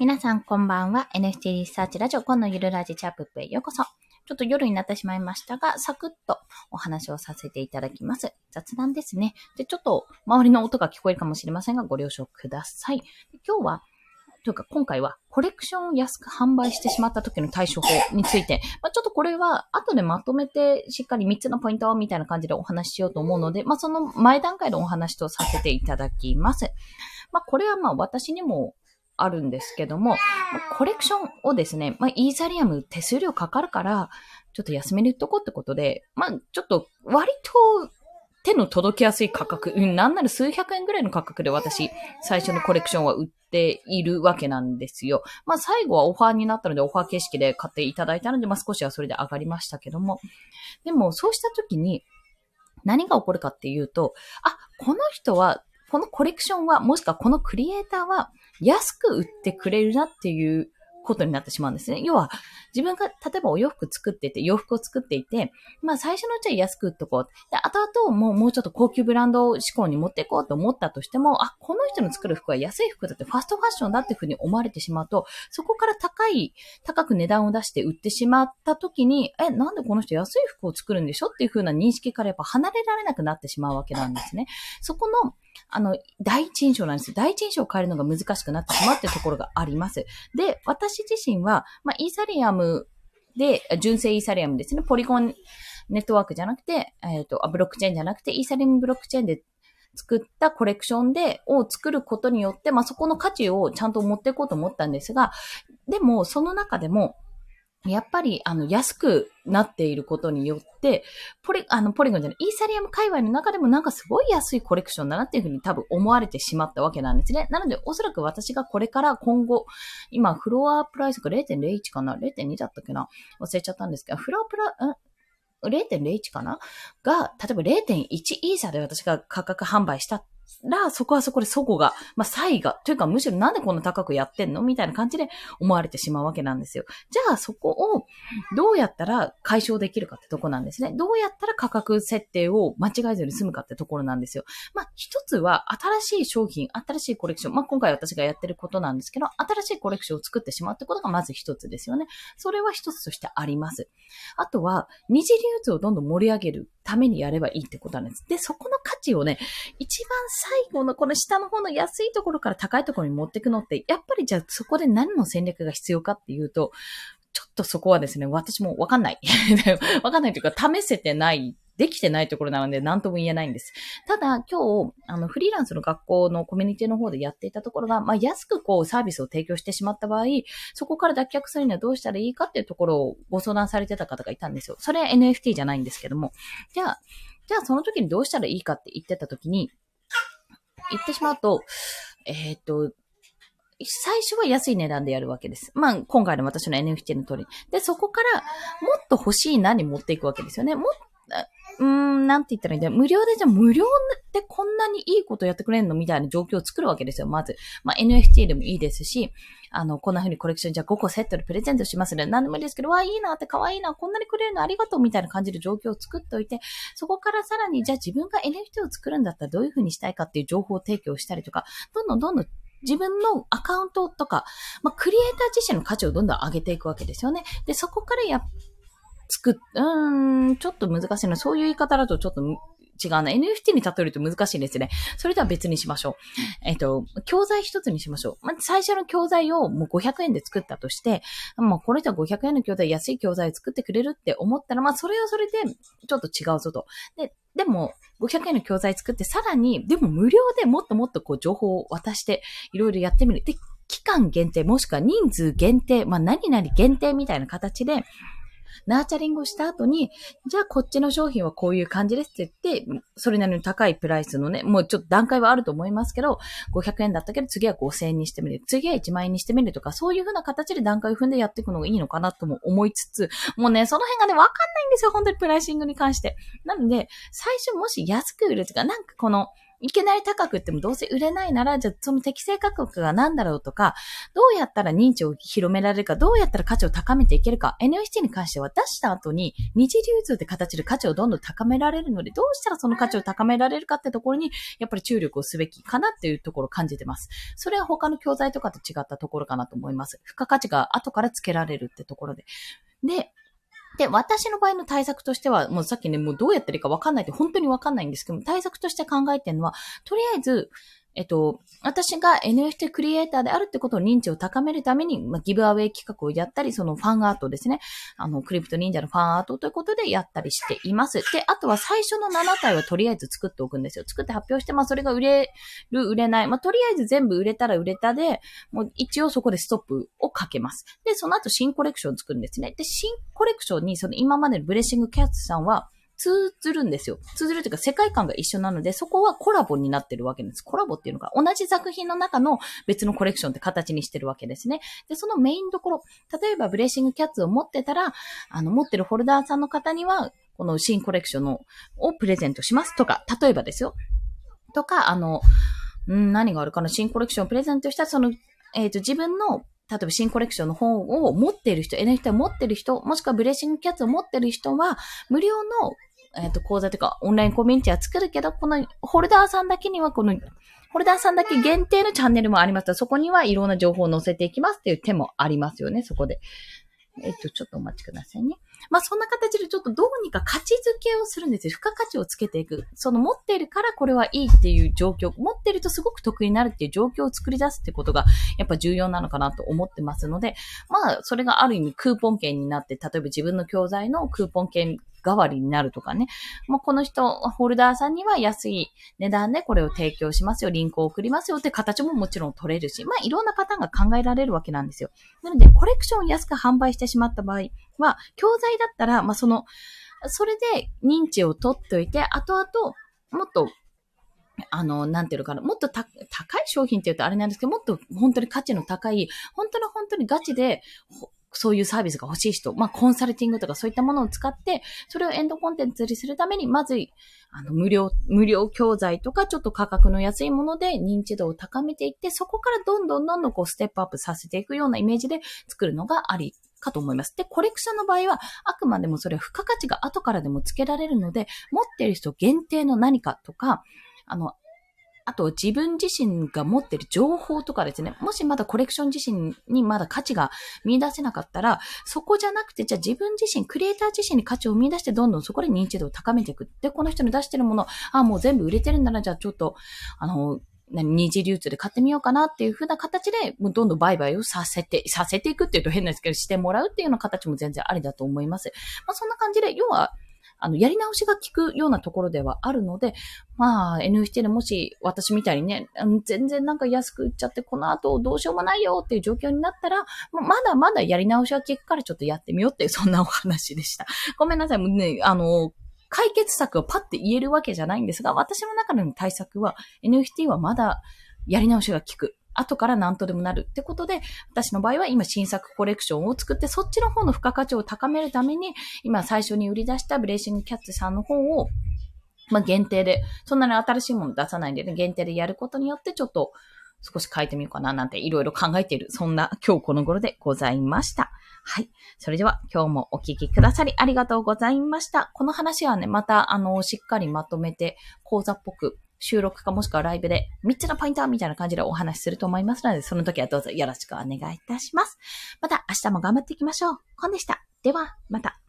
皆さんこんばんは。NFT リサーチラジオ、今のゆるラジチャップへようこそ。ちょっと夜になってしまいましたが、サクッとお話をさせていただきます。雑談ですね。で、ちょっと周りの音が聞こえるかもしれませんが、ご了承ください。今日は、というか今回はコレクションを安く販売してしまった時の対処法について、まあ、ちょっとこれは後でまとめてしっかり3つのポイントをみたいな感じでお話ししようと思うので、まあ、その前段階のお話とさせていただきます。まあ、これはまあ私にもあるんですけども、コレクションをですね、まあ、イーサリアム手数料かかるから、ちょっと安めに売っとこうってことで、まあ、ちょっと割と手の届きやすい価格、うん、なんなら数百円ぐらいの価格で私、最初のコレクションは売っているわけなんですよ。まあ最後はオファーになったのでオファー形式で買っていただいたので、まあ少しはそれで上がりましたけども。でもそうした時に何が起こるかっていうと、あ、この人はこのコレクションは、もしくはこのクリエイターは安く売ってくれるなっていうことになってしまうんですね。要は、自分が、例えばお洋服作ってて、洋服を作っていて、まあ最初のうちは安く売っとこう。で、後々もう、もうちょっと高級ブランド志向に持っていこうと思ったとしても、あ、この人の作る服は安い服だってファストファッションだっていうふうに思われてしまうと、そこから高い、高く値段を出して売ってしまった時に、え、なんでこの人安い服を作るんでしょっていうふうな認識からやっぱ離れられなくなってしまうわけなんですね。そこの、あの、第一印象なんですよ。第一印象を変えるのが難しくなってしまうっていうところがあります。で、私自身は、まあ、イーサリアムで、純正イーサリアムですね。ポリゴンネットワークじゃなくて、えっ、ー、と、ブロックチェーンじゃなくて、イーサリアムブロックチェーンで作ったコレクションで、を作ることによって、まあ、そこの価値をちゃんと持っていこうと思ったんですが、でも、その中でも、やっぱり、あの、安くなっていることによって、ポリ、あの、ポリゴンじゃない、イーサリアム界隈の中でもなんかすごい安いコレクションだなっていうふうに多分思われてしまったわけなんですね。なので、おそらく私がこれから今後、今、フロアプライスが0.01かな ?0.2 だったっけな？忘れちゃったんですけど、フロアプラ、ん？0.01かな？が、例えば0.1イーサで私が価格販売したら、そこはそこでそこが、まあ、差異が、というかむしろなんでこんな高くやってんの？みたいな感じで思われてしまうわけなんですよ。じゃあそこをどうやったら解消できるかってとこなんですね。どうやったら価格設定を間違えずに済むかってところなんですよ。まあ、一つは新しい商品、新しいコレクション、まあ、今回私がやってることなんですけど、新しいコレクションを作ってしまうってことがまず一つですよね。それは一つとしてあります。あとは、二次流通をどんどん盛り上げるためにやればいいってことなんです。で、そこの価値をね、一番最後のこの下の方の安いところから高いところに持っていくのって、やっぱりじゃあそこで何の戦略が必要かっていうと、ちょっとそこはですね、私もわかんない。わかんないというか、試せてないできてないところなので何とも言えないんです。ただ、今日、あの、フリーランスの学校のコミュニティの方でやっていたところが、まあ、安くこう、サービスを提供してしまった場合、そこから脱却するにはどうしたらいいかっていうところをご相談されてた方がいたんですよ。それは NFT じゃないんですけども。じゃあ、じゃあその時にどうしたらいいかって言ってた時に、言ってしまうと、えっ、と、最初は安い値段でやるわけです。まあ、今回の私の NFT の通り。で、そこから、もっと欲しいなに持っていくわけですよね。もっうーん、なんて言ったらいいんだよ。無料でじゃ無料でこんなにいいことやってくれんのみたいな状況を作るわけですよ、まず。まあ、NFT でもいいですし、あの、こんな風にコレクションじゃ5個セットでプレゼントしますね。何でもいいですけど、わ、いいなって可愛いな、こんなにくれるのありがとうみたいな感じで状況を作っておいて、そこからさらに、じゃあ自分が NFT を作るんだったらどういう風にしたいかっていう情報を提供したりとか、どんどんどんどん自分のアカウントとか、まあ、クリエイター自身の価値をどんどん上げていくわけですよね。で、そこからやっ作っ、うーん、ちょっと難しいな。そういう言い方だとちょっと違うな。NFT に例えると難しいですね。それでは別にしましょう。えっ、と、教材一つにしましょう。まず最初の教材をもう500円で作ったとして、まあこれじゃ500円の教材、安い教材を作ってくれるって思ったら、まあそれはそれでちょっと違うぞと。で、でも、500円の教材作って、さらに、でも無料でもっともっとこう情報を渡して、いろいろやってみる。で、期間限定、もしくは人数限定、まあ何々限定みたいな形で、ナーチャリングをした後に、じゃあこっちの商品はこういう感じですって言って、それなりに高いプライスのね、もうちょっと段階はあると思いますけど、500円だったけど次は5000円にしてみる。次は1万円にしてみるとか、そういう風な形で段階を踏んでやっていくのがいいのかなとも思いつつ、もうね、その辺がね、わかんないんですよ、本当にプライシングに関して。なので、最初もし安く売るとか、なんかこの、いきなり高くってもどうせ売れないなら、じゃあその適正価格が何だろうとか、どうやったら認知を広められるか、どうやったら価値を高めていけるか、NFT に関しては出した後に二次流通って形で価値をどんどん高められるので、どうしたらその価値を高められるかってところに、やっぱり注力をすべきかなっていうところを感じてます。それは他の教材とかと違ったところかなと思います。付加価値が後から付けられるってところで。で、で、私の場合の対策としては、もうさっきね、もうどうやったらいいかわかんないって本当にわかんないんですけど、対策として考えてるのは、とりあえず、えっと、私が NFT クリエイターであるってことを認知を高めるために、まあ、ギブアウェイ企画をやったり、そのファンアートですね。あの、クリプト忍者のファンアートということでやったりしています。で、あとは最初の7体はとりあえず作っておくんですよ。作って発表して、まあ、それが売れる、売れない。まあ、とりあえず全部売れたら売れたで、もう一応そこでストップをかけます。で、その後新コレクションを作るんですね。で、新コレクションに、その今までのブレッシングキャッツさんは、通ずるんですよ。通ずるというか世界観が一緒なので、そこはコラボになってるわけです。コラボっていうのが同じ作品の中の別のコレクションって形にしてるわけですね。で、そのメインどころ、例えばブレーシングキャッツを持ってたら、あの、持ってるホルダーさんの方には、この新コレクションのをプレゼントしますとか、例えばですよ。とか、あの、ん何があるかな新コレクションをプレゼントしたら、その、えっ、ー、と、自分の例えば新コレクションの本を持っている人、NFT を持っている人、もしくはブレーシングキャッツを持っている人は、無料のえっ、ー、と、講座というか、オンラインコミュニティは作るけど、このホルダーさんだけには、この、ホルダーさんだけ限定のチャンネルもありますそこにはいろんな情報を載せていきますっていう手もありますよね、そこで。えっ、ー、と、ちょっとお待ちくださいね。まあそんな形でちょっとどうにか価値づけをするんですよ。付加価値をつけていく。その持っているからこれはいいっていう状況、持っているとすごく得になるっていう状況を作り出すってことがやっぱ重要なのかなと思ってますので、まあそれがある意味クーポン券になって、例えば自分の教材のクーポン券代わりになるとかね。もうこの人、ホルダーさんには安い値段でこれを提供しますよ、リンクを送りますよって形ももちろん取れるし、まあいろんなパターンが考えられるわけなんですよ。なので、コレクションを安く販売してしまった場合は、教材だったら、まあその、それで認知を取っておいて、後々、もっとあの、なんていうのかな、もっと高い商品って言うとあれなんですけど、もっと本当に価値の高い、本当に本当にガチで、そういうサービスが欲しい人、まあ、コンサルティングとかそういったものを使って、それをエンドコンテンツにするために、まず、あの、無料、無料教材とか、ちょっと価格の安いもので認知度を高めていって、そこからどんどんどんどんこう、ステップアップさせていくようなイメージで作るのがありかと思います。で、コレクションの場合は、あくまでもそれは付加価値が後からでも付けられるので、持っている人限定の何かとか、あの、あと自分自身が持ってる情報とかですね、もしまだコレクション自身にまだ価値が見出せなかったら、そこじゃなくて、じゃあ自分自身、クリエイター自身に価値を見出してどんどんそこで認知度を高めていく。で、この人の出してるもの、あ、もう全部売れてるんだな、じゃあちょっと、あの、何二次流通で買ってみようかなっていう風な形で、もうどんどん売買をさせて、させていくっていうと変なんですけど、してもらうっていうような形も全然ありだと思います。まあそんな感じで、要は、あの、やり直しが効くようなところではあるので、まあ、NFT でもし私みたいにね、全然なんか安く売っちゃって、この後どうしようもないよっていう状況になったら、まだまだやり直しが効くからちょっとやってみようっていう、そんなお話でした。ごめんなさい、もうね、あの、解決策をパッて言えるわけじゃないんですが、私の中での対策は、NFT はまだやり直しが効く。後から何とでもなるってことで、私の場合は今新作コレクションを作って、そっちの方の付加価値を高めるために、今最初に売り出したブレーシングキャッツさんの方を、まあ、限定で、そんなに新しいもの出さないんでね、限定でやることによって、ちょっと少し変えてみようかななんていろいろ考えている、そんな今日この頃でございました。はい。それでは今日もお聞きくださりありがとうございました。この話はね、またあの、しっかりまとめて講座っぽく収録かもしくはライブで3つのポイントみたいな感じでお話しすると思いますので、その時はどうぞよろしくお願いいたします。また明日も頑張っていきましょう。コンでした。では、また。